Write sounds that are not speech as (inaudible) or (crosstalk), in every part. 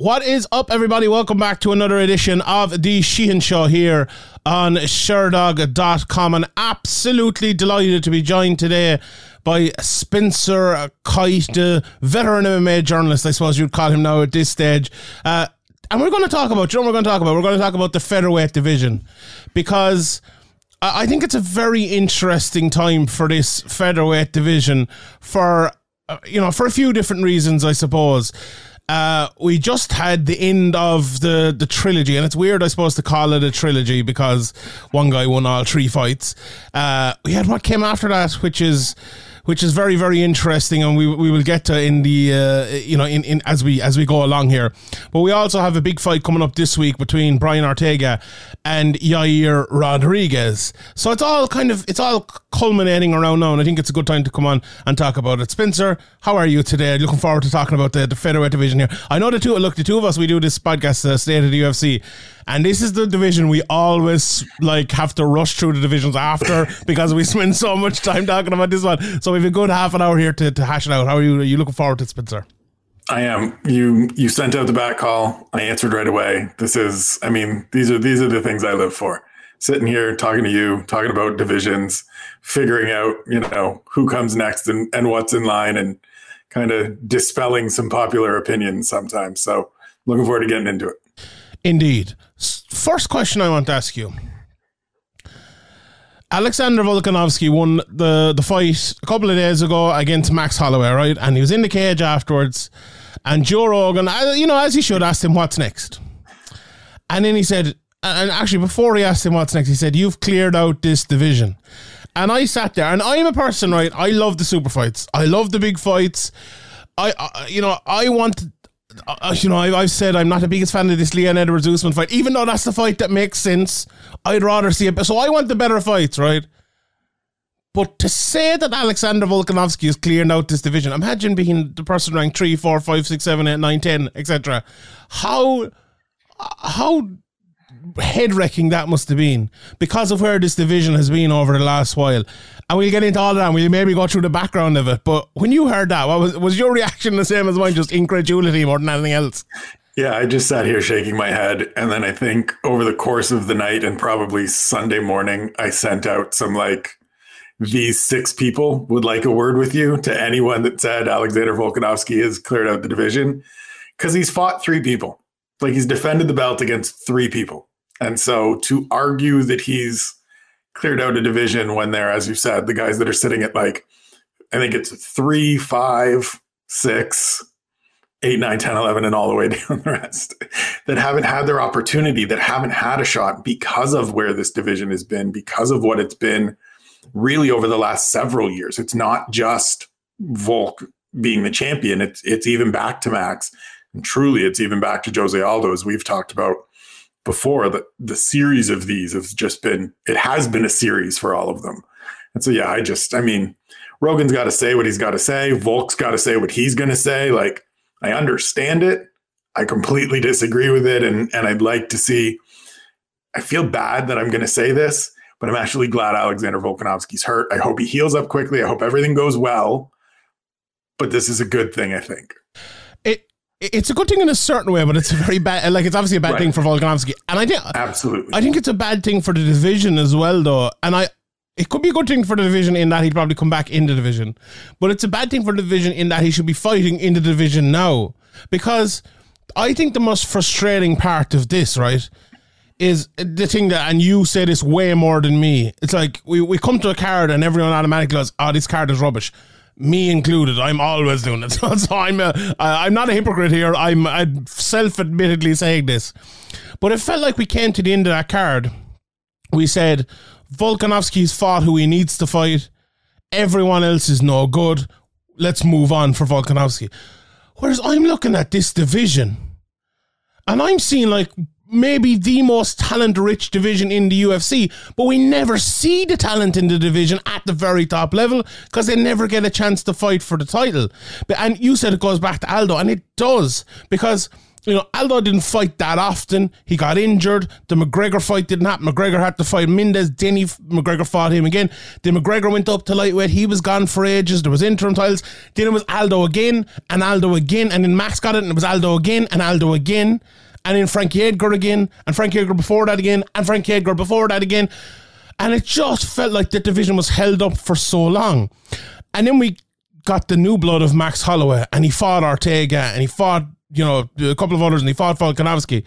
What is up, everybody? Welcome back to another edition of the Sheehan Show here on Sherdog.com. And absolutely delighted to be joined today by Spencer Kyte, the veteran MMA journalist, I suppose you'd call him now at this stage. Uh, and we're going to talk about, you know we're going to talk about? We're going to talk about the featherweight division because I think it's a very interesting time for this featherweight division for, uh, you know, for a few different reasons, I suppose. Uh, we just had the end of the, the trilogy, and it's weird, I suppose, to call it a trilogy because one guy won all three fights. Uh, we had what came after that, which is which is very very interesting, and we we will get to in the uh, you know in, in as we as we go along here. But we also have a big fight coming up this week between Brian Ortega and Yair Rodriguez. So it's all kind of it's all culminating around now, and I think it's a good time to come on and talk about it. Spencer, how are you today? Looking forward to talking about the, the featherweight division here. I know the two look the two of us we do this podcast, uh, State of the UFC, and this is the division we always like have to rush through the divisions after (laughs) because we spend so much time talking about this one. So we've a good half an hour here to, to hash it out. How are you? Are you looking forward to Spencer? I am. You you sent out the back call. I answered right away. This is. I mean, these are these are the things I live for. Sitting here talking to you, talking about divisions, figuring out you know who comes next and, and what's in line, and kind of dispelling some popular opinions sometimes. So looking forward to getting into it. Indeed. First question I want to ask you. Alexander Volkanovski won the, the fight a couple of days ago against Max Holloway, right? And he was in the cage afterwards. And Joe Rogan, you know, as he should, asked him what's next. And then he said, and actually, before he asked him what's next, he said, You've cleared out this division. And I sat there, and I'm a person, right? I love the super fights. I love the big fights. I, I you know, I want uh, you know, I, have said I'm not the biggest fan of this Leon Edwards Usman fight, even though that's the fight that makes sense. I'd rather see it. So I want the better fights, right? But to say that Alexander Volkanovski is clearing out this division, imagine being the person ranked 3, 4, 5, 6, 7, 8, 9, 10, etc. How, how head wrecking that must have been because of where this division has been over the last while. And we'll get into all that. We'll maybe go through the background of it. But when you heard that, what was was your reaction the same as mine? Just incredulity more than anything else. Yeah, I just sat here shaking my head. And then I think over the course of the night and probably Sunday morning, I sent out some like, these six people would like a word with you to anyone that said Alexander Volkanovski has cleared out the division because he's fought three people. Like he's defended the belt against three people. And so to argue that he's cleared out a division when they're, as you said, the guys that are sitting at like, I think it's three, five, six, eight, nine, 10, 11, and all the way (laughs) down the rest that haven't had their opportunity, that haven't had a shot because of where this division has been, because of what it's been really over the last several years. It's not just Volk being the champion. It's, it's even back to Max. And truly, it's even back to Jose Aldo, as we've talked about before that the series of these has just been it has been a series for all of them. And so yeah i just i mean rogan's got to say what he's got to say. Volk's got to say what he's going to say. Like i understand it. I completely disagree with it. And and i'd like to see i feel bad that i'm going to say this but i'm actually glad alexander volkanovski's hurt. I hope he heals up quickly. I hope everything goes well. But this is a good thing i think it's a good thing in a certain way, but it's a very bad. Like it's obviously a bad right. thing for Volkanovski, and I think absolutely. I think it's a bad thing for the division as well, though. And I, it could be a good thing for the division in that he'd probably come back in the division, but it's a bad thing for the division in that he should be fighting in the division now because I think the most frustrating part of this, right, is the thing that, and you say this way more than me. It's like we, we come to a card and everyone automatically goes, "Oh, this card is rubbish." Me included. I'm always doing it. (laughs) So, I'm a, I'm not a hypocrite here. I'm, I'm self-admittedly saying this, but it felt like we came to the end of that card. We said Volkanovski's fought who he needs to fight. Everyone else is no good. Let's move on for Volkanovski. Whereas I'm looking at this division, and I'm seeing like maybe the most talent rich division in the UFC, but we never see the talent in the division at the very top level because they never get a chance to fight for the title. But and you said it goes back to Aldo, and it does because you know, Aldo didn't fight that often. He got injured. The McGregor fight didn't happen. McGregor had to fight Mendes. Then he, McGregor fought him again. Then McGregor went up to lightweight. He was gone for ages. There was interim titles. Then it was Aldo again and Aldo again. And then Max got it and it was Aldo again and Aldo again. And then Frankie Edgar again and Frankie Edgar before that again and Frankie Edgar before that again. And it just felt like the division was held up for so long. And then we got the new blood of Max Holloway and he fought Ortega and he fought you know, a couple of others, and he fought Volkanovski.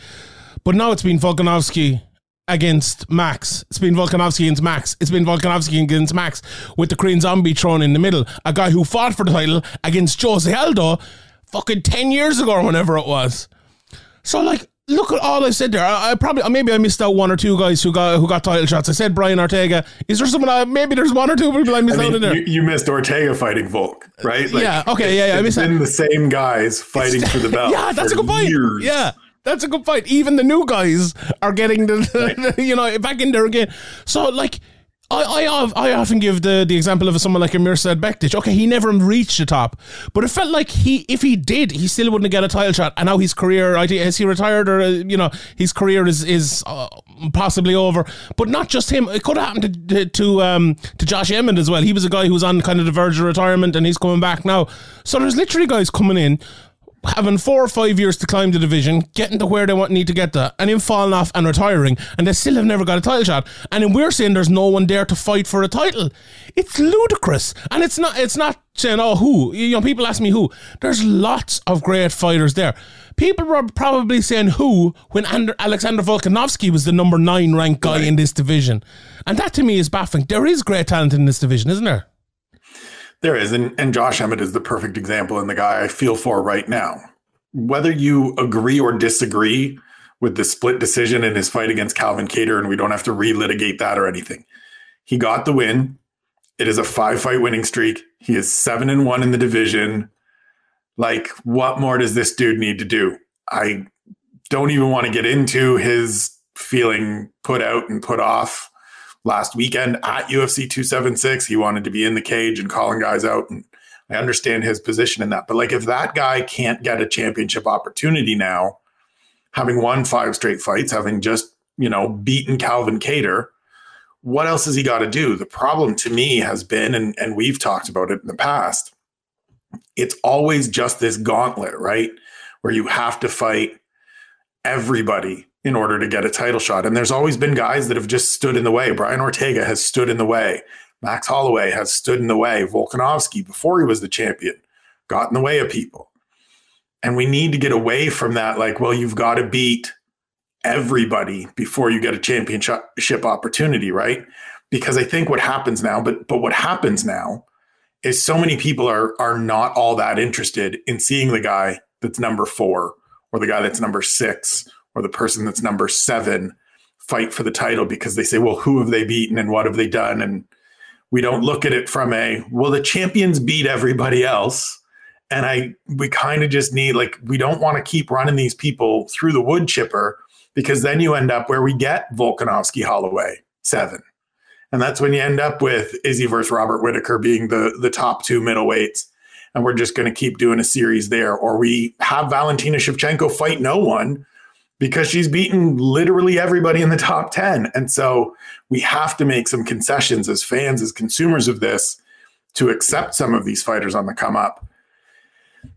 But now it's been Volkanovski against Max. It's been Volkanovski against Max. It's been Volkanovski against Max with the Korean Zombie thrown in the middle. A guy who fought for the title against Jose Aldo fucking 10 years ago or whenever it was. So, like, look at all I said there. I, I, probably maybe I missed out one or two guys who got who got title shots. I said Brian Ortega. Is there someone? I, maybe there's one or two people I missed I mean, out in there. You, you, missed Ortega fighting Volk, right? Like, yeah. Okay. Yeah. yeah. I missed been that. the same guys fighting for the (laughs) belt. yeah, that's a good point. Years. Yeah. That's a good point. Even the new guys are getting the, (laughs) right. you know, back in there again. So, like, I, I, I often give the, the example of someone like a Mirsad Bektic. Okay, he never reached the top, but it felt like he, if he did, he still wouldn't get a title shot. And now his career, has he retired or uh, you know, his career is is uh, possibly over. But not just him. It could happen happened to to um, to Josh Emmett as well. He was a guy who was on kind of the verge of retirement, and he's coming back now. So there's literally guys coming in having four or five years to climb the division, getting to where they want need to get to, and then falling off and retiring, and they still have never got a title shot. And then we're saying there's no one there to fight for a title. It's ludicrous, and it's not. It's not saying oh who. You know, people ask me who. There's lots of great fighters there. People were probably saying who when Alexander Volkanovski was the number nine ranked guy in this division, and that to me is baffling. There is great talent in this division, isn't there? There is, and, and Josh Emmett is the perfect example and the guy I feel for right now. Whether you agree or disagree with the split decision in his fight against Calvin Kattar, and we don't have to relitigate that or anything, he got the win. It is a five fight winning streak. He is seven and one in the division. Like, what more does this dude need to do? I don't even want to get into his feeling put out and put off last weekend at UFC 276. He wanted to be in the cage and calling guys out. And I understand his position in that. But like, if that guy can't get a championship opportunity now, having won five straight fights, having just, you know, beaten Calvin Kattar, what else has he got to do? The problem to me has been, and, and we've talked about it in the past, it's always just this gauntlet, right? Where you have to fight everybody in order to get a title shot. And there's always been guys that have just stood in the way. Brian Ortega has stood in the way. Max Holloway has stood in the way. Volkanovski, before he was the champion, got in the way of people. And we need to get away from that. Like, well, you've got to beat everybody before you get a championship opportunity, right? Because I think what happens now, but but what happens now is so many people are are not all that interested in seeing the guy that's number four or the guy that's number six or the person that's number seven fight for the title because they say, well, who have they beaten and what have they done? And we don't look at it from a, well, the champions beat everybody else. And I, we kind of just need, like, we don't want to keep running these people through the wood chipper because then you end up where we get Volkanovski Holloway seven. And that's when you end up with Izzy versus Robert Whitaker being the, the top two middleweights. And we're just going to keep doing a series there. Or we have Valentina Shevchenko fight no one because she's beaten literally everybody in the top 10. And so we have to make some concessions as fans, as consumers of this, to accept some of these fighters on the come up.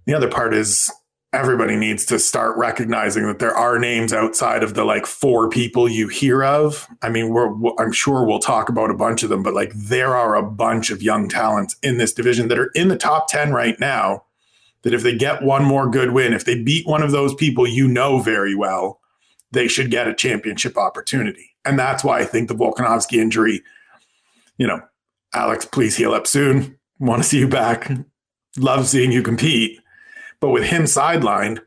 The other part is everybody needs to start recognizing that there are names outside of the like four people you hear of. I mean, we're I'm sure we'll talk about a bunch of them, but like there are a bunch of young talents in this division that are in the top 10 right now that if they get one more good win, if they beat one of those people you know very well, they should get a championship opportunity. And that's why I think the Volkanovski injury, you know, Alex, please heal up soon. Want to see you back. Love seeing you compete. But with him sidelined,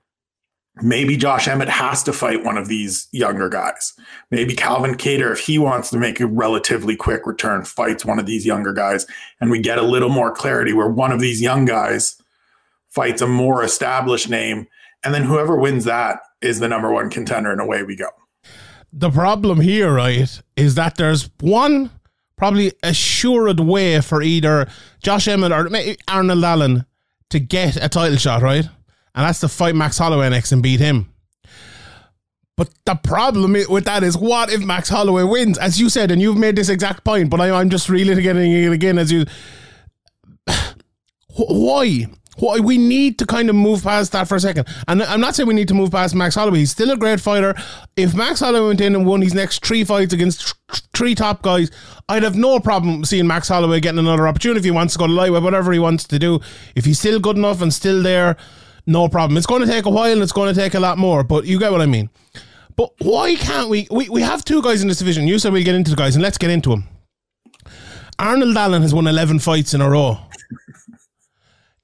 maybe Josh Emmett has to fight one of these younger guys. Maybe Calvin Kattar, if he wants to make a relatively quick return, fights one of these younger guys, and we get a little more clarity where one of these young guys fights a more established name. And then whoever wins that is the number one contender, and away we go. The problem here, right, is that there's one probably assured way for either Josh Emmett or Arnold Allen to get a title shot, right? And that's to fight Max Holloway next and beat him. But the problem with that is, what if Max Holloway wins? As you said, and you've made this exact point, but I, I'm just really getting it again as you. (sighs) Why? We need to kind of move past that for a second. And I'm not saying we need to move past Max Holloway. He's still a great fighter. If Max Holloway went in and won his next three fights against three top guys, I'd have no problem seeing Max Holloway getting another opportunity if he wants to go to lightweight, whatever he wants to do. If he's still good enough and still there, no problem. It's going to take a while and it's going to take a lot more, but you get what I mean. But why can't we? We, we have two guys in this division. You said we'll get into the guys, and let's get into them. Arnold Allen has won 11 fights in a row.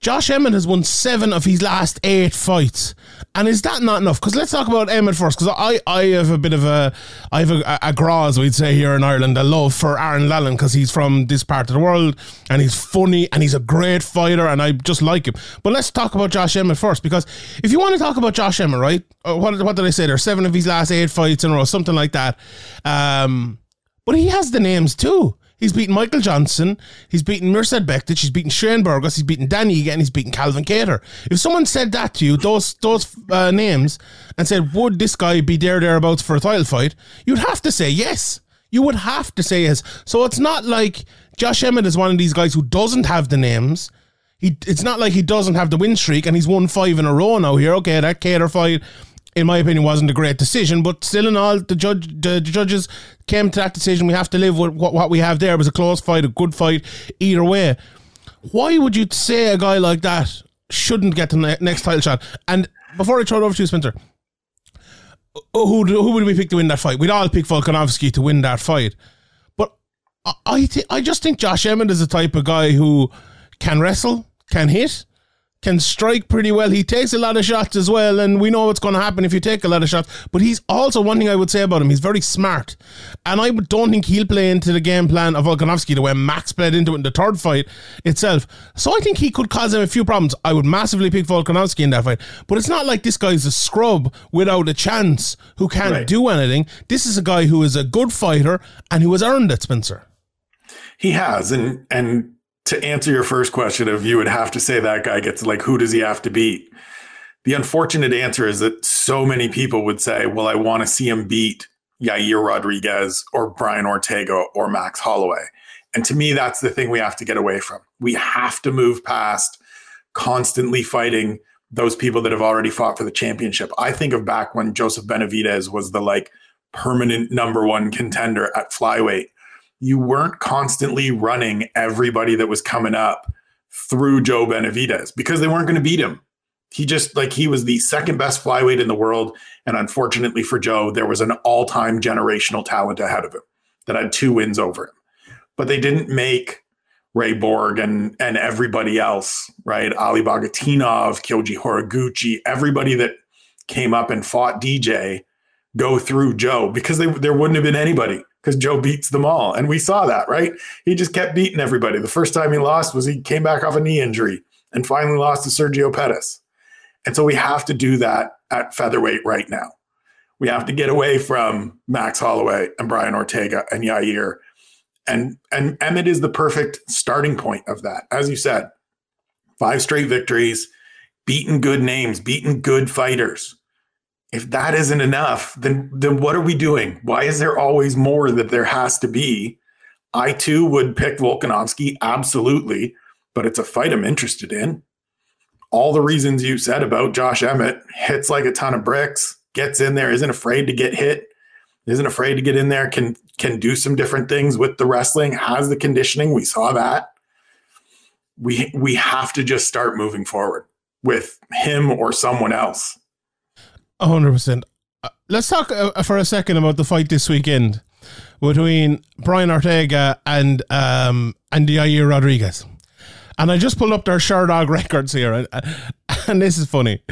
Josh Emmett has won seven of his last eight fights. And is that not enough? Because let's talk about Emmett first. Because I, I have a bit of a, I have a, a, a we'd say here in Ireland, a love for Arnold Allen because he's from this part of the world and he's funny and he's a great fighter and I just like him. But let's talk about Josh Emmett first because if you want to talk about Josh Emmett, right? Uh, what, what did I say there? Seven of his last eight fights in a row, something like that. Um, but he has the names too. He's beaten Michael Johnson. He's beaten Mirsad Bektic. He's beaten Shane Burgos. He's beaten Dan Ige. he's beaten Calvin Kattar. If someone said that to you, those those uh, names, and said, "Would this guy be there thereabouts for a title fight?" You'd have to say yes. You would have to say yes. So it's not like Josh Emmett is one of these guys who doesn't have the names. He, it's not like he doesn't have the win streak and he's won five in a row now here. Okay, that Kattar fight in my opinion, wasn't a great decision. But still, in all, the judge, the, the judges came to that decision. We have to live with what, what we have there. It was a close fight, a good fight, either way. Why would you say a guy like that shouldn't get the next title shot? And before I throw it over to you, Spencer, uh, who who would we pick to win that fight? We'd all pick Volkanovski to win that fight. But I I, th- I just think Josh Emmett is the type of guy who can wrestle, can hit, can strike pretty well. He takes a lot of shots as well, and we know what's going to happen if you take a lot of shots. But he's also one thing I would say about him: he's very smart, and I don't think he'll play into the game plan of Volkanovski the way Max played into it in the third fight itself. So I think he could cause him a few problems. I would massively pick Volkanovski in that fight, but it's not like this guy's a scrub without a chance who can't right. do anything. This is a guy who is a good fighter and who has earned it, Spencer. He has, and and to answer your first question of you would have to say that guy gets like who does he have to beat? The unfortunate answer is that so many people would say well i want to see him beat yair rodriguez or brian ortega or max holloway. And to me that's the thing we have to get away from. We have to move past constantly fighting those people that have already fought for the championship. I think of back when joseph benavidez was the like permanent number one contender at flyweight you weren't constantly running everybody that was coming up through Joe Benavidez because they weren't going to beat him. He just like he was the second best flyweight in the world. And unfortunately for Joe, there was an all time generational talent ahead of him that had two wins over him. But they didn't make Ray Borg and and everybody else, right? Ali Bagautinov, Kyoji Horiguchi, everybody that came up and fought DJ go through Joe because they, there wouldn't have been anybody because Joe beats them all. And we saw that, right? He just kept beating everybody. The first time he lost was he came back off a knee injury and finally lost to Sergio Pettis. And so we have to do that at featherweight right now. We have to get away from Max Holloway and Brian Ortega and Yair. And and Emmett is the perfect starting point of that. As you said, five straight victories, beaten good names, beaten good fighters if that isn't enough, then then what are we doing? Why is there always more that there has to be? I too would pick Volkanovski, absolutely, but it's a fight I'm interested in. All the reasons you said about Josh Emmett hits like a ton of bricks, gets in there, isn't afraid to get hit, isn't afraid to get in there, can can do some different things with the wrestling, has the conditioning. We saw that. We we have to just start moving forward with him or someone else hundred percent. Uh, let's talk uh, for a second about the fight this weekend between Brian Ortega and um and Yair Rodriguez. And I just pulled up their Sherdog (laughs) records here, and, (laughs) and this is funny.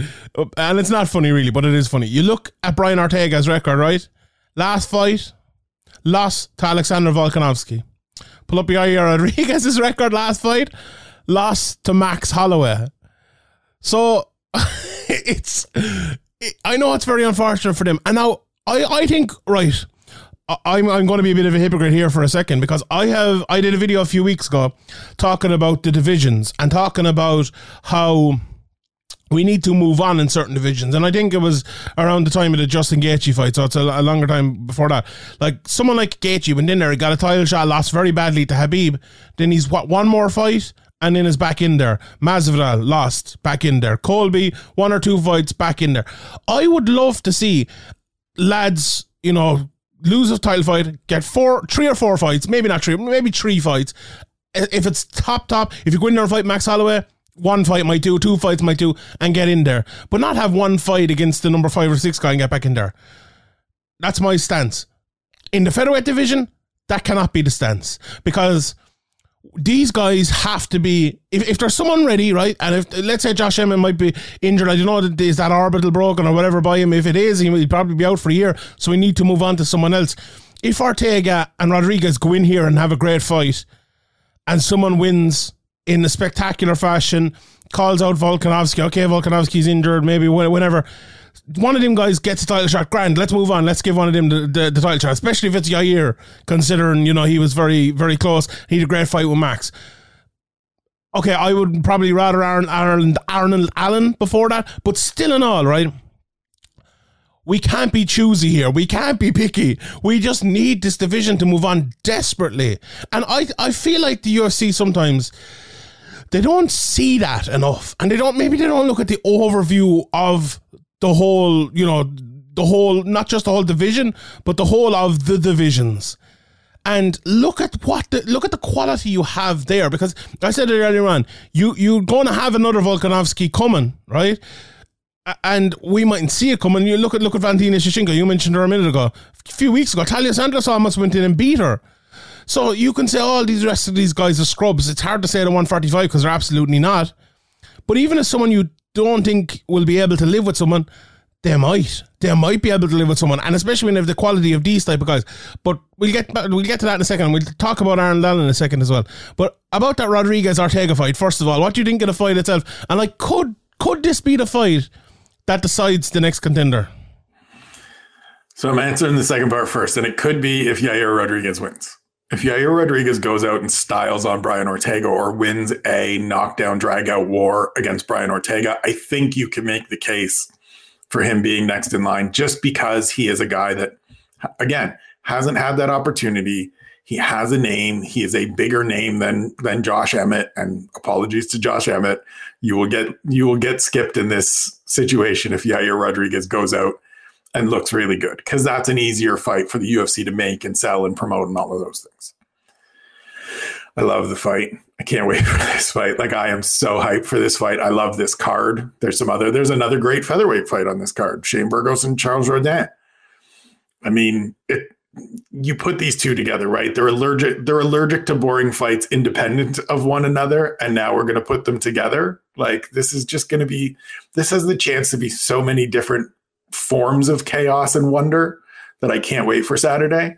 And it's not funny really, but it is funny. You look at Brian Ortega's record, right? Last fight, loss to Alexander Volkanovski. Pull up Yair (laughs) Rodriguez's record last fight, loss to Max Holloway. So it's I know it's very unfortunate for them. And now I, I think right. I'm I'm going to be a bit of a hypocrite here for a second because I have I did a video a few weeks ago talking about the divisions and talking about how we need to move on in certain divisions. And I think it was around the time of the Justin Gaethje fight, so it's a, a longer time before that. Like someone like Gaethje went in there, he got a title shot, lost very badly to Khabib. Then he's what one more fight, and then is back in there. Masvidal lost, back in there. Colby one or two fights, back in there. I would love to see lads, you know, lose a title fight, get four, three or four fights, maybe not three, maybe three fights. If it's top top, if you go in there and fight Max Holloway one fight might do, two fights might do, and get in there. But not have one fight against the number five or six guy and get back in there. That's my stance. In the featherweight division, that cannot be the stance because these guys have to be if, if there's someone ready, right? And if let's say Josh Emmett might be injured, I don't know is that orbital broken or whatever by him. If it is, he'll probably be out for a year. So we need to move on to someone else. If Ortega and Rodriguez go in here and have a great fight, and someone wins in a spectacular fashion, calls out Volkanovski. Okay, Volkanovski's injured, maybe whenever. One of them guys gets a title shot. Grand, let's move on. Let's give one of them the, the, the title shot, especially if it's Yair, considering, you know, he was very, very close. He had a great fight with Max. Okay, I would probably rather Arnold, Arnold, Arnold Allen before that, but still in all, right? We can't be choosy here. We can't be picky. We just need this division to move on desperately. And I, I feel like the UFC sometimes they don't see that enough and they don't maybe they don't look at the overview of the whole you know the whole not just the whole division but the whole of the divisions. And look at what the, look at the quality you have there because I said it earlier on you you're going to have another Volkanovski coming right? And we mightn't see it coming. You look at look at Valentina Shevchenko you mentioned her a minute ago. A few weeks ago Taila Santos almost went in and beat her. So you can say all oh, these rest of these guys are scrubs. It's hard to say the 145 because they're absolutely not. But even as someone you don't think will be able to live with someone, they might. They might be able to live with someone, and especially when they have the quality of these type of guys. But we'll get we'll get to that in a second. We'll talk about Arnold Allen in a second as well. But about that Rodriguez Ortega fight, first of all, what do you think of the fight itself? And like, could could this be the fight that decides the next contender? So I'm answering the second part first, and it could be if Yair Rodriguez wins if Yair Rodriguez goes out and styles on Brian Ortega or wins a knockdown dragout war against Brian Ortega, I think you can make the case for him being next in line just because he is a guy that, again, hasn't had that opportunity. He has a name. He is a bigger name than than Josh Emmett. And apologies to Josh Emmett. You will get you will get skipped in this situation if Yair Rodriguez goes out and looks really good because that's an easier fight for the UFC to make and sell and promote and all of those things. I love the fight. I can't wait (laughs) for this fight. Like I am so hyped for this fight. I love this card. There's some other. There's another great featherweight fight on this card. Shane Burgos and Charles Jourdain. I mean, it. You put these two together, right? They're allergic. They're allergic to boring fights, independent of one another, and now we're going to put them together. Like this is just going to be. This has the chance to be so many different forms of chaos and wonder that I can't wait for Saturday.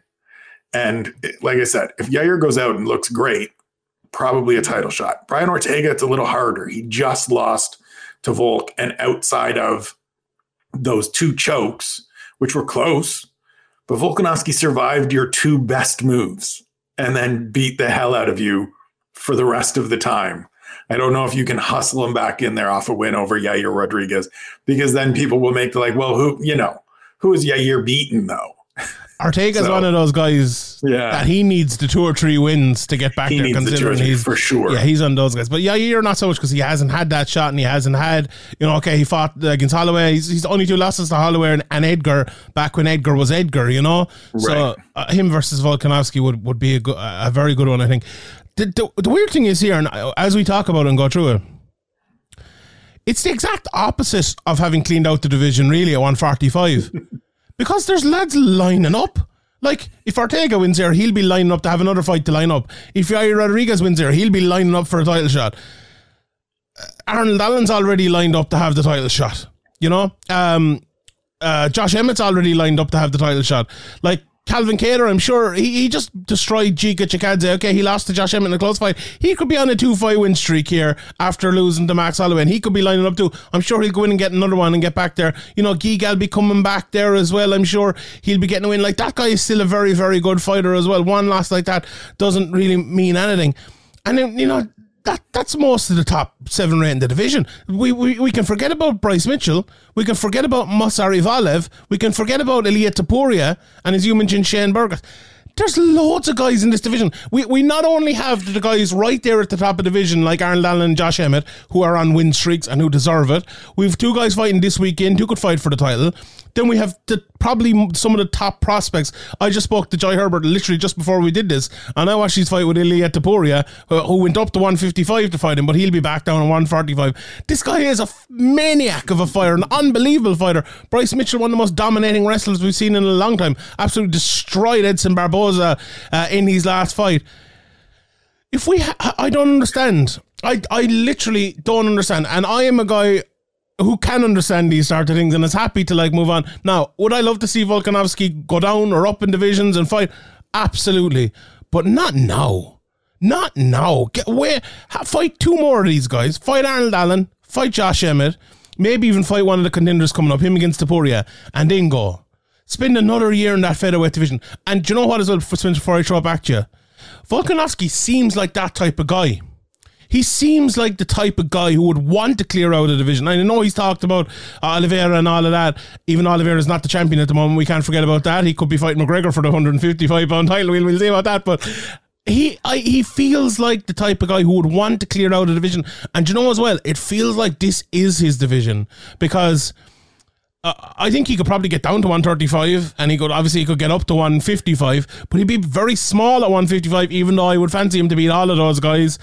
And like I said, if Yair goes out and looks great, probably a title shot. Brian Ortega, it's a little harder. He just lost to Volk, and outside of those two chokes, which were close, but Volkanovski survived your two best moves and then beat the hell out of you for the rest of the time. I don't know if you can hustle him back in there off a win over Yair Rodriguez because then people will make the like, well, who you know, who is Yair beaten though? (laughs) Ortega's so, one of those guys yeah. that he needs the two or three wins to get back he there. Considering the he's for sure, yeah, he's on those guys. But yeah, you're not so much because he hasn't had that shot and he hasn't had, you know, okay, he fought against Holloway. He's, he's only two losses to Holloway and, and, Edgar back when Edgar was Edgar, you know. Right. So uh, him versus Volkanovski would would be a, go- a very good one, I think the, the, the weird thing is here, and as we talk about it and go through it, it's the exact opposite of having cleaned out the division really at 145 (laughs) because there's lads lining up. Like, if Ortega wins there, he'll be lining up to have another fight to line up. If Yair Rodriguez wins there, he'll be lining up for a title shot. Arnold Allen's already lined up to have the title shot. You know? Um, uh, Josh Emmett's already lined up to have the title shot. Like, Calvin Kattar, I'm sure he, he just destroyed Giga Chikadze. Okay, he lost to Josh Emmett in a close fight. He could be on a 2 5 win streak here after losing to Max Holloway, and he could be lining up too. I'm sure he'll go in and get another one and get back there. You know, Gigal be coming back there as well. I'm sure he'll be getting a win. Like, that guy is still a very, very good fighter as well. One loss like that doesn't really mean anything. And then, you know, that that's most of the top seven in the division. We, we we can forget about Bryce Mitchell. We can forget about Movsar Evloev. We can forget about Ilia Topuria and as you mentioned Shane Burgos. There's loads of guys in this division. We we not only have the guys right there at the top of the division like Arnold Allen and Josh Emmett who are on win streaks and who deserve it. We've two guys fighting this weekend who could fight for the title. Then we have the, probably some of the top prospects. I just spoke to Jai Herbert literally just before we did this, and I watched his fight with Ilia Topuria, uh, who went up to 155 to fight him, but he'll be back down at 145. This guy is a maniac of a fighter, an unbelievable fighter. Bryce Mitchell, one of the most dominating wrestlers we've seen in a long time, absolutely destroyed Edson Barboza uh, in his last fight. If we, ha- I don't understand. I, I literally don't understand. And I am a guy who can understand these sort of things and is happy to like move on. Now, would I love to see Volkanovski go down or up in divisions and fight? Absolutely, but not now. Not now. Get away. Fight two more of these guys. Fight Arnold Allen. Fight Josh Emmett. Maybe even fight one of the contenders coming up, him against Topuria, and then go. Spend another year in that featherweight division. And do you know what as well, before I throw it back to you? Volkanovski seems like that type of guy he seems like the type of guy who would want to clear out a division. I know he's talked about Oliveira and all of that. Even Oliveira is not the champion at the moment. We can't forget about that. He could be fighting McGregor for the 155 pound title. We'll, we'll see about that. But he I, he feels like the type of guy who would want to clear out a division. And you know as well, it feels like this is his division because. Uh, I think he could probably get down to 135 and he could obviously he could get up to 155 but he'd be very small at 155 even though I would fancy him to beat all of those guys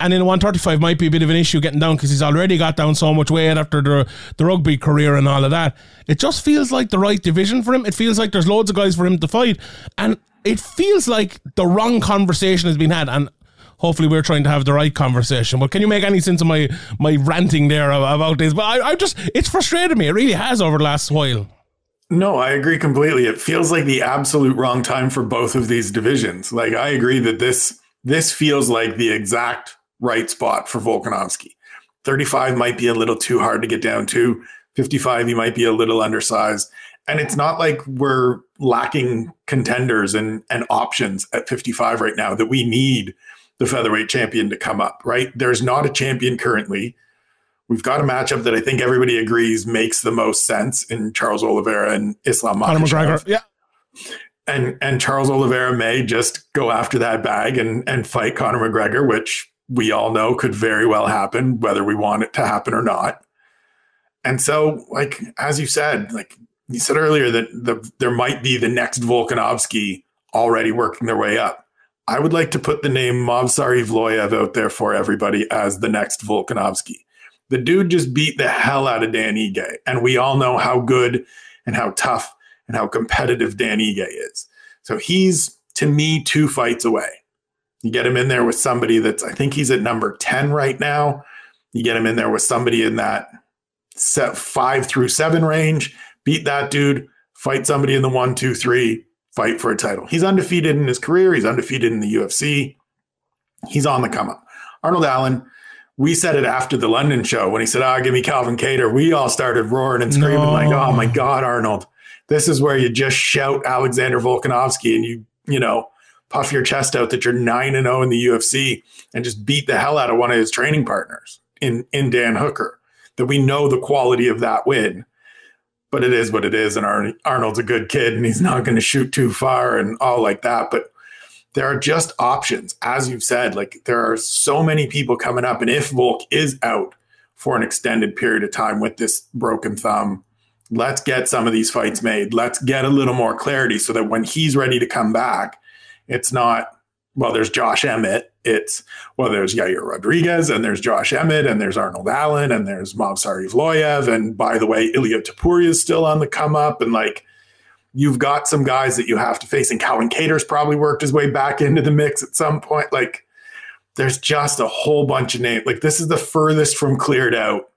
and in 135 might be a bit of an issue getting down because he's already got down so much weight after the the rugby career and all of that. It just feels like the right division for him. It feels like there's loads of guys for him to fight, and it feels like the wrong conversation has been had. And hopefully, we're trying to have the right conversation. But can you make any sense of my my ranting there about this? But I, I just it's frustrated me. It really has over the last while. No, I agree completely. It feels like the absolute wrong time for both of these divisions. Like I agree that this this feels like the exact right spot for Volkanovski. 35 might be a little too hard to get down to. 55, he might be a little undersized. And it's not like we're lacking contenders and, and options at 55 right now that we need the featherweight champion to come up, right? There's not a champion currently. We've got a matchup that I think everybody agrees makes the most sense in Charles Oliveira and Islam Makhachev. Yeah. And and Charles Oliveira may just go after that bag and and fight Conor McGregor, which we all know could very well happen, whether we want it to happen or not. And so, like as you said, like you said earlier, that the, there might be the next Volkanovski already working their way up. I would like to put the name Movsar Evloev out there for everybody as the next Volkanovski. The dude just beat the hell out of Dan Ige, and we all know how good and how tough and how competitive Dan Ige is. So he's to me two fights away. You get him in there with somebody that's, I think he's at number 10 right now. You get him in there with somebody in that set five through seven range, beat that dude, fight somebody in the one, two, three, fight for a title. He's undefeated in his career. He's undefeated in the UFC. He's on the come up. Arnold Allen, we said it after the London show when he said, Ah, oh, give me Calvin Kattar. We all started roaring and screaming, no. like, oh my God, Arnold. This is where you just shout Alexander Volkanovski and you, you know, puff your chest out that you're 9 and 0 in the UFC and just beat the hell out of one of his training partners in in Dan Hooker. That we know the quality of that win. But it is what it is and Ar- Arnold's a good kid and he's not going to shoot too far and all like that, but there are just options as you've said like there are so many people coming up and if Volk is out for an extended period of time with this broken thumb let's get some of these fights made. Let's get a little more clarity so that when he's ready to come back, it's not, well, there's Josh Emmett. It's, well, there's Yair Rodriguez and there's Josh Emmett and there's Arnold Allen and there's Movsar Evloev. And by the way, Ilya Topuria is still on the come up. And like, you've got some guys that you have to face. And Calvin Kattar's probably worked his way back into the mix at some point. Like, there's just a whole bunch of names. Like, this is the furthest from cleared out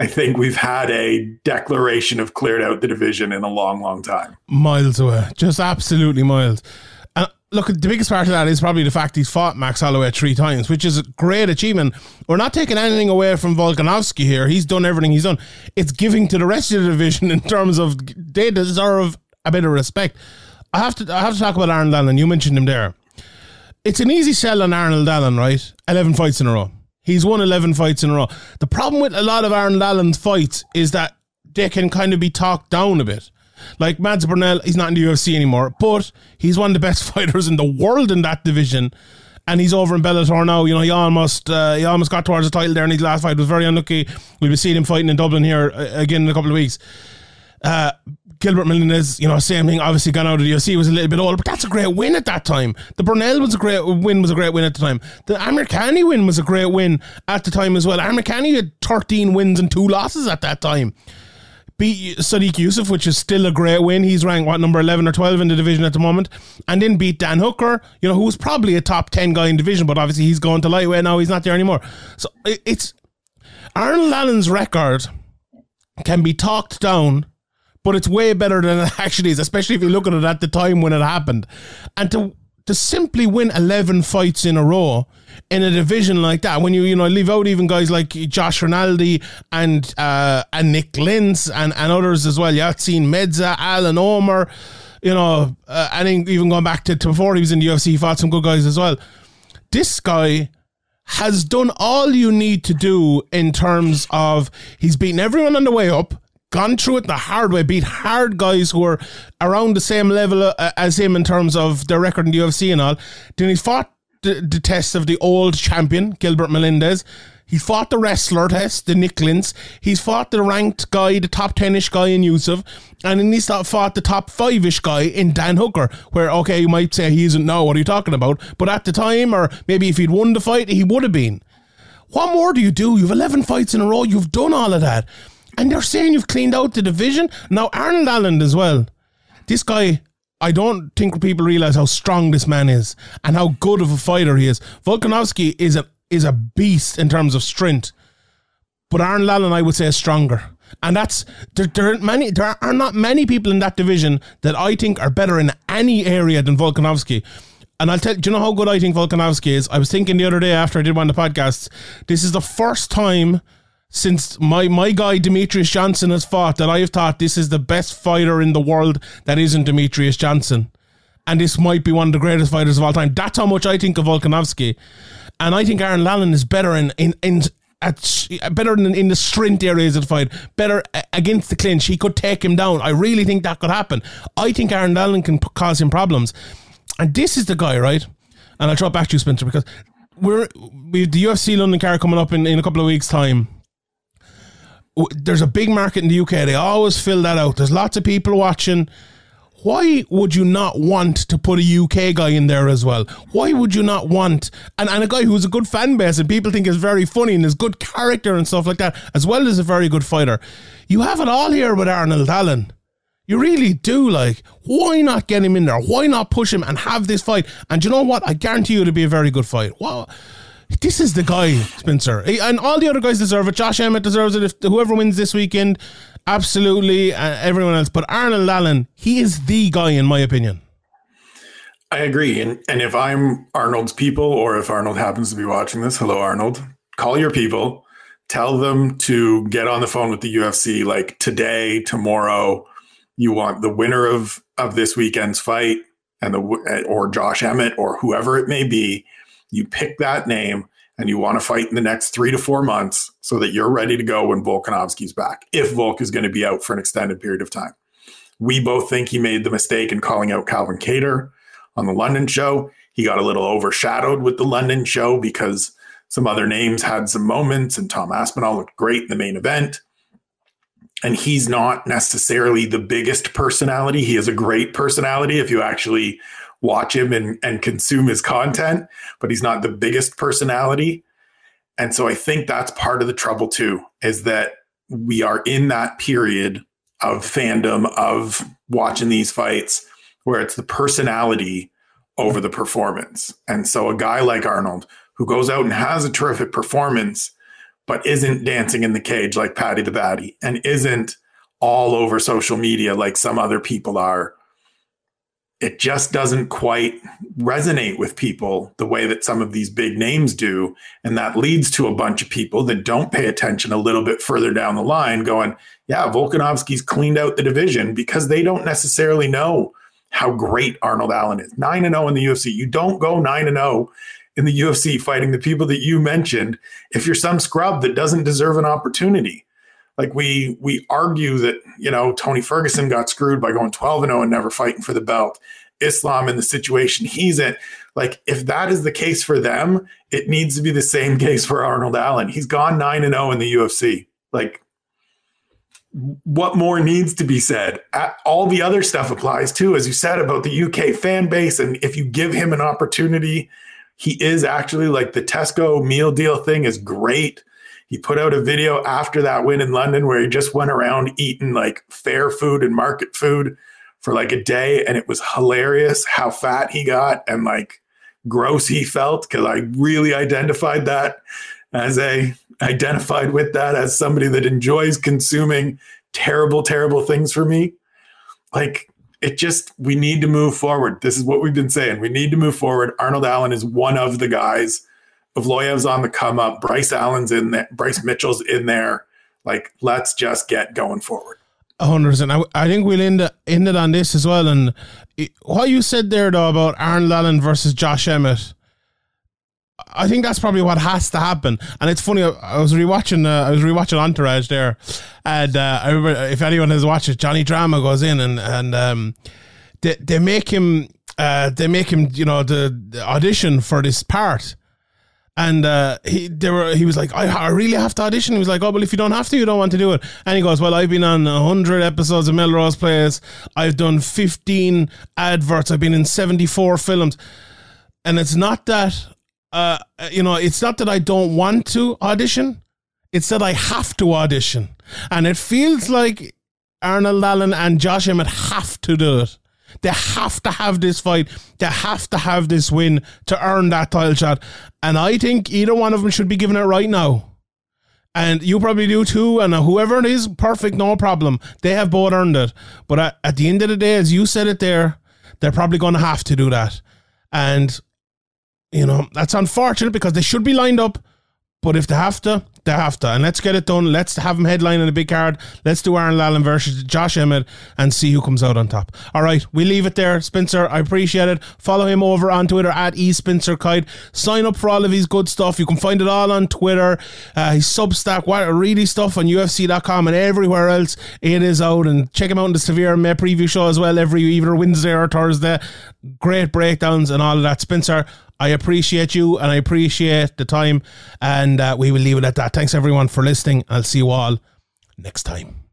I think we've had a declaration of cleared out the division in a long, long time. Miles away, just absolutely miles look, the biggest part of that is probably the fact he's fought Max Holloway three times, which is a great achievement. We're not taking anything away from Volkanovski here. He's done everything he's done. It's giving to the rest of the division (laughs) in terms of they deserve a bit of respect. I have to I have to talk about Arnold Allen. You mentioned him there. It's an easy sell on Arnold Allen, right? Eleven fights in a row. He's won 11 fights in a row. The problem with a lot of Arnold Allen's fights is that they can kind of be talked down a bit. Like Mads Burnell, he's not in the UFC anymore, but he's one of the best (laughs) fighters in the world in that division. And he's over in Bellator now. You know, he almost uh, he almost got towards the title there in his last fight. Was very unlucky. We'll be seeing him fighting in Dublin here uh, again in a couple of weeks. Uh, Gilbert Melendez, you know, same thing. Obviously, gone out of the UFC was a little bit older, but that's a great win at that time. The Burnell was a great win, was a great win at the time. The Amirkhani win was a great win at the time as well. Amirkhani had 13 wins and two losses at that time. Beat Sodiq Yusuff, which is still a great win. He's ranked what number 11 or 12 in the division at the moment, and then beat Dan Hooker, you know, who was probably a top 10 guy in division, but obviously he's gone to lightweight now. He's not there anymore. So it's Arnold Allen's record can be talked down but it's way better than it (laughs) actually is, especially if you look at it at the time when it happened. And to to simply win 11 fights in a row in a division like that, when you you know leave out even guys like Josh Rinaldi and uh, and Nik Lentz and, and others as well, Yaotzin Meza, Alan Omer, you know, uh, I think even going back to, to before he was in the UFC, he fought some good guys as well. This guy has done all you need to do in terms of he's beaten everyone on the way up gone through it the hard way, beat hard guys who are around the same level uh, as him in terms of their record in the UFC and all. Then he fought the, the test of the old champion, Gilbert Melendez. He fought the wrestler test, the Nik Lentz. He's fought the ranked guy, the top 10 ish guy in Yusuff. And then he's fought the top 5 ish guy in Dan Hooker, where, okay, you might say he isn't now, what are you talking about? But at the time, or maybe if he'd won the fight, he would have been. What more do you do? You've 11 fights in a row, you've done all of that. And they're saying you've cleaned out the division. Now, Arnold Allen as well. This guy, I don't think people realize how strong this man is and how good of a fighter he is. Volkanovski is a is a beast in terms of strength, but Arnold Allen, I would say, is stronger. And that's there, there are many there are not many people in that division that I think are better in any area than Volkanovski. And I'll tell do you know how good I think Volkanovski is? I was thinking the other day after I did one of the podcasts, this is the first time since my, my guy Demetrious Johnson has fought that I have thought this is the best fighter in the world that isn't Demetrious Johnson. And this might be one of the greatest fighters of all time. That's how much I think of Volkanovski. And I think Arnold Allen is better in, in, in at better in, in the strength areas of the fight, better against the clinch. He could take him down. I really think that could happen. I think Arnold Allen can p- cause him problems. And this is the guy, right? And I'll drop back to you, Spencer, because we're we the UFC London card coming up in, in a couple of weeks' time there's a big market in the UK. They always fill that out. There's lots of people watching. Why would you not want to put a UK guy in there as well? Why would you not want and, and a guy who's a good fan base and people think is very funny and is good character and stuff like that, as well as a very good fighter? You have it all here with Arnold Allen. You really do. Like, why not get him in there? Why not push him and have this fight? And you know what? I guarantee you it'll be a very good fight. Wow this is the guy, Spencer, and all the other guys deserve it. Josh Emmett deserves it. If whoever wins this weekend, absolutely, uh, everyone else. But Arnold Allen, he is the guy, in my opinion. I agree, and and if I'm Arnold's people, or if Arnold happens to be watching this, hello Arnold, call your people, tell them to get on the phone with the UFC like today, tomorrow. You want the winner of of this weekend's fight, and the or Josh Emmett or whoever it may be you pick that name and you want to fight in the next three to four months so that you're ready to go when Volkanovski's back, if Volk is going to be out for an extended period of time. We both think he made the mistake in calling out Calvin Kattar on the London show. He got a little overshadowed with the London show because some other names had some moments, and Tom Aspinall looked great in the main event. And he's not necessarily the biggest personality. He is a great personality if you actually watch him and, and consume his content, but he's not the biggest personality. And so I think that's part of the trouble too, is that we are in that period of fandom of watching these fights where it's the personality over the performance. And so a guy like Arnold who goes out and has a terrific performance, but isn't dancing in the cage like Paddy the Baddy and isn't all over social media like some other people are it just doesn't quite resonate with people the way that some of these big names do. And that leads to a bunch of people that don't pay attention a little bit further down the line going, yeah, Volkanovski's cleaned out the division because they don't necessarily know how great Arnold Allen is. 9 and 0 in the UFC. You don't go 9 and 0 in the UFC fighting the people that you mentioned if you're some scrub that doesn't deserve an opportunity. Like we we argue that, you know, Tony Ferguson got screwed by going 12 and 0 and never fighting for the belt. Islam in the situation he's in. Like if that is the case for them, it needs to be the same (laughs) case for Arnold Allen. He's gone 9 and 0 in the UFC. Like what more needs to be said? All the other stuff applies too, as you said about the UK fan base. And if you give him an opportunity, he is actually like the Tesco meal deal thing is great. He put out a video after that win in London where he just went around eating like fair food and market food for like a day. And it was hilarious how fat he got and like gross he felt because I really identified that as a identified with that as somebody that enjoys consuming terrible, terrible things for me. Like it just, we need to move forward. This is what we've been saying. We need to move forward. Arnold Allen is one of the guys. Evloev's on the come up. Bryce Allen's in there. Bryce Mitchell's in there. Like, let's just get going forward. 100%. I, I think we'll end, end it on this as well. And what you said there, though, about Arnold Allen versus Josh Emmett, I think that's probably what has to happen. And it's funny. I was rewatching. Uh, I was rewatching Entourage there, and uh, I remember if anyone has watched it, Johnny Drama goes in and and um, they they make him uh, they make him you know the, the audition for this part. And uh, he they were he was like, I, I really have to audition. He was like, Oh, well, if you don't have to, you don't want to do it. And he goes, Well, I've been on hundred episodes of Melrose Place. I've done fifteen adverts. I've been in seventy four films. And it's not that uh, you know, it's not that I don't want to audition, it's that I have to audition. And it feels like Arnold Allen and Josh Emmett have to do it. They have to have this fight. They have to have this win to earn that title shot. And I think either one of them should be given it right now. And you probably do too. And whoever it is, perfect, no problem. They have both earned it. But at, at the end of the day, as you said it there, they're probably going to have to do that. And you know, that's unfortunate because they should be lined up. But if they have to, they have to. And let's get it done. Let's have him headline in a big card. Let's do Arnold Allen versus Josh Emmett and see who comes out on top. All right, we leave it there. Spencer, I appreciate it. Follow him over on Twitter at eSpencerKite. Sign up for all of his good stuff. You can find it all on Twitter. Uh, his Substack, what really stuff on UFC.com and everywhere else. It is out. And check him out in the Severe May preview show as well every either Wednesday or Thursday. Great breakdowns and all of that. Spencer, I appreciate you and I appreciate the time. And uh, we will leave it at that. Thanks everyone for listening. I'll see you all next time.